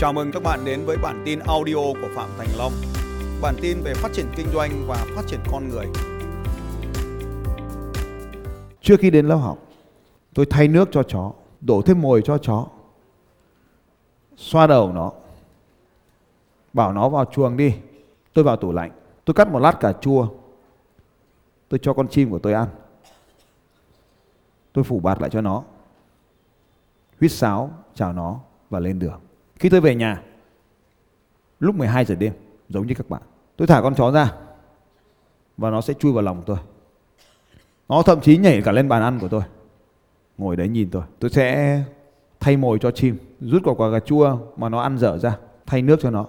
Chào mừng các bạn đến với bản tin audio của Phạm Thành Long. Bản tin về phát triển kinh doanh và phát triển con người. Trước khi đến lớp học, tôi thay nước cho chó, đổ thêm mồi cho chó, xoa đầu nó, bảo nó vào chuồng đi. Tôi vào tủ lạnh, tôi cắt một lát cà chua, tôi cho con chim của tôi ăn. Tôi phủ bạt lại cho nó, huýt sáo chào nó và lên đường. Khi tôi về nhà, lúc 12 giờ đêm, giống như các bạn, tôi thả con chó ra và nó sẽ chui vào lòng tôi. Nó thậm chí nhảy cả lên bàn ăn của tôi. Ngồi đấy nhìn tôi. Tôi sẽ thay mồi cho chim, rút quả quả cà chua mà nó ăn dở ra, thay nước cho nó,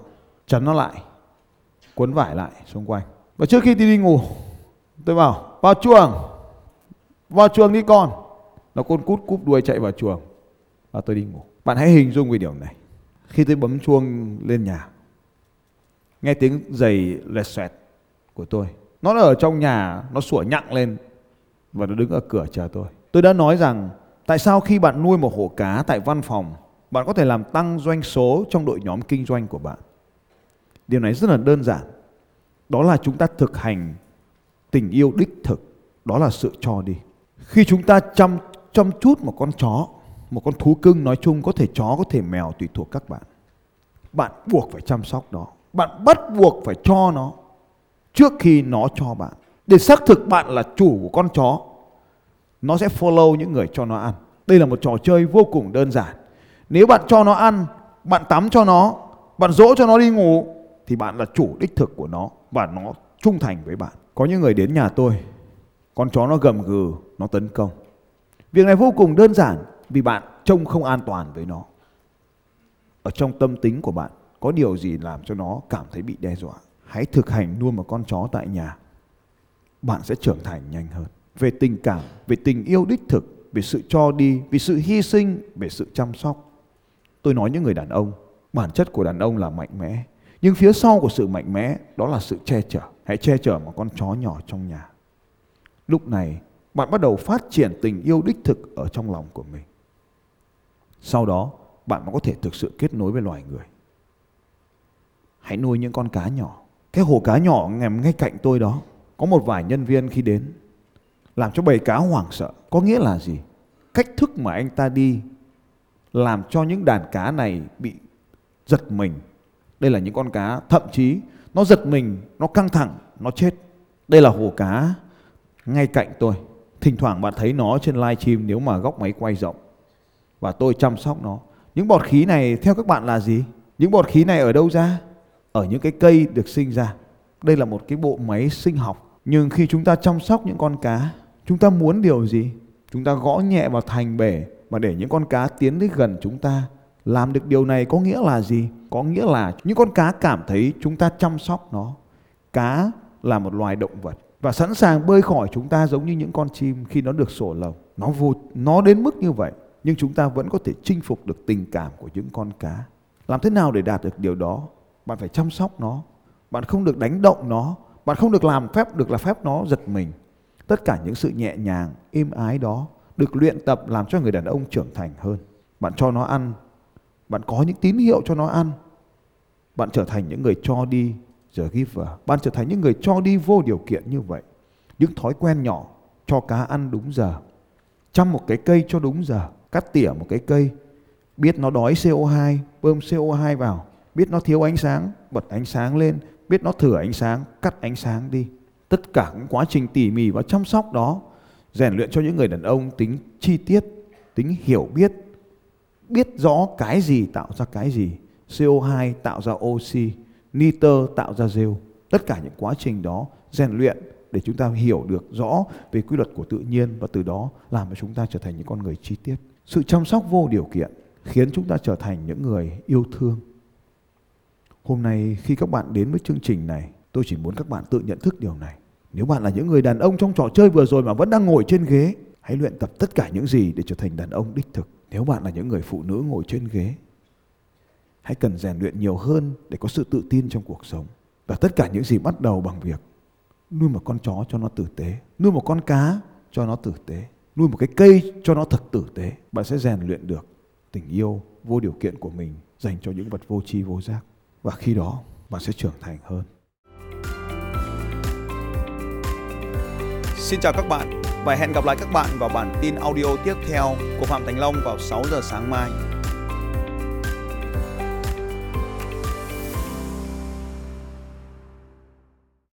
chắn nó lại, cuốn vải lại xung quanh. Và trước khi tôi đi ngủ, tôi bảo vào chuồng, vào chuồng đi con. Nó côn cút cúp đuôi chạy vào chuồng và tôi đi ngủ. Bạn hãy hình dung về điều này. Khi tôi bấm chuông lên nhà, nghe tiếng giày lẹt xoẹt của tôi. Nó ở trong nhà, nó sủa nhặng lên và nó đứng ở cửa chờ tôi. Tôi đã nói rằng tại sao khi bạn nuôi một hồ cá tại văn phòng, bạn có thể làm tăng doanh số trong đội nhóm kinh doanh của bạn. Điều này rất là đơn giản. Đó là chúng ta thực hành tình yêu đích thực, đó là sự cho đi. Khi chúng ta chăm chăm chút một con chó, một con thú cưng nói chung có thể chó có thể mèo tùy thuộc các bạn. Bạn buộc phải chăm sóc nó, bạn bắt buộc phải cho nó trước khi nó cho bạn. Để xác thực bạn là chủ của con chó, nó sẽ follow những người cho nó ăn. Đây là một trò chơi vô cùng đơn giản. Nếu bạn cho nó ăn, bạn tắm cho nó, bạn dỗ cho nó đi ngủ thì bạn là chủ đích thực của nó và nó trung thành với bạn. Có những người đến nhà tôi, con chó nó gầm gừ, nó tấn công. Việc này vô cùng đơn giản vì bạn trông không an toàn với nó. Ở trong tâm tính của bạn có điều gì làm cho nó cảm thấy bị đe dọa. Hãy thực hành nuôi một con chó tại nhà. Bạn sẽ trưởng thành nhanh hơn. Về tình cảm, về tình yêu đích thực, về sự cho đi, về sự hy sinh, về sự chăm sóc. Tôi nói những người đàn ông, bản chất của đàn ông là mạnh mẽ. Nhưng phía sau của sự mạnh mẽ đó là sự che chở. Hãy che chở một con chó nhỏ trong nhà. Lúc này bạn bắt đầu phát triển tình yêu đích thực ở trong lòng của mình. Sau đó bạn mới có thể thực sự kết nối với loài người. Hãy nuôi những con cá nhỏ. Cái hồ cá nhỏ nằm ngay cạnh tôi đó. Có một vài nhân viên khi đến làm cho bầy cá hoảng sợ. Có nghĩa là gì? Cách thức mà anh ta đi làm cho những đàn cá này bị giật mình. Đây là những con cá thậm chí nó giật mình, nó căng thẳng, nó chết. Đây là hồ cá ngay cạnh tôi. Thỉnh thoảng bạn thấy nó trên live stream nếu mà góc máy quay rộng. Và tôi chăm sóc nó. Những bọt khí này theo các bạn là gì? Những bọt khí này ở đâu ra? Ở những cái cây được sinh ra. Đây là một cái bộ máy sinh học. Nhưng khi chúng ta chăm sóc những con cá, chúng ta muốn điều gì? Chúng ta gõ nhẹ vào thành bể mà để những con cá tiến đến gần chúng ta. Làm được điều này có nghĩa là gì? Có nghĩa là những con cá cảm thấy chúng ta chăm sóc nó. Cá là một loài động vật và sẵn sàng bơi khỏi chúng ta giống như những con chim khi nó được sổ lồng. Nó vô nó đến mức như vậy nhưng chúng ta vẫn có thể chinh phục được tình cảm của những con cá. Làm thế nào để đạt được điều đó? Bạn phải chăm sóc nó. Bạn không được đánh động nó. Bạn không được làm phép được là phép nó giật mình. Tất cả những sự nhẹ nhàng, êm ái đó được luyện tập làm cho người đàn ông trưởng thành hơn. Bạn cho nó ăn. Bạn có những tín hiệu cho nó ăn. Bạn trở thành những người cho đi the giver. Bạn trở thành những người cho đi vô điều kiện như vậy. Những thói quen nhỏ cho cá ăn đúng giờ. Chăm một cái cây cho đúng giờ. Cắt tỉa một cái cây. Biết nó đói CO2, bơm CO2 vào. Biết nó thiếu ánh sáng, bật ánh sáng lên. Biết nó thừa ánh sáng, cắt ánh sáng đi. Tất cả những quá trình tỉ mỉ và chăm sóc đó rèn luyện cho những người đàn ông tính chi tiết, tính hiểu biết, biết rõ cái gì tạo ra cái gì. CO2 tạo ra oxy, nitơ tạo ra rêu. Tất cả những quá trình đó rèn luyện để chúng ta hiểu được rõ về quy luật của tự nhiên và từ đó làm cho chúng ta trở thành những con người chi tiết. Sự chăm sóc vô điều kiện khiến chúng ta trở thành những người yêu thương. Hôm nay khi các bạn đến với chương trình này, tôi chỉ muốn các bạn tự nhận thức điều này. Nếu bạn là những người đàn ông trong trò chơi vừa rồi mà vẫn đang ngồi trên ghế, hãy luyện tập tất cả những gì để trở thành đàn ông đích thực. Nếu bạn là những người phụ nữ ngồi trên ghế, hãy cần rèn luyện nhiều hơn để có sự tự tin trong cuộc sống. Và tất cả những gì bắt đầu bằng việc nuôi một con chó cho nó tử tế, nuôi một con cá cho nó tử tế, nuôi một cái cây cho nó thật tử tế. Bạn sẽ rèn luyện được tình yêu vô điều kiện của mình dành cho những vật vô tri vô giác và khi đó, bạn sẽ trưởng thành hơn Xin chào các bạn và hẹn gặp lại các bạn vào bản tin audio tiếp theo của Phạm Thành Long vào 6 giờ sáng mai.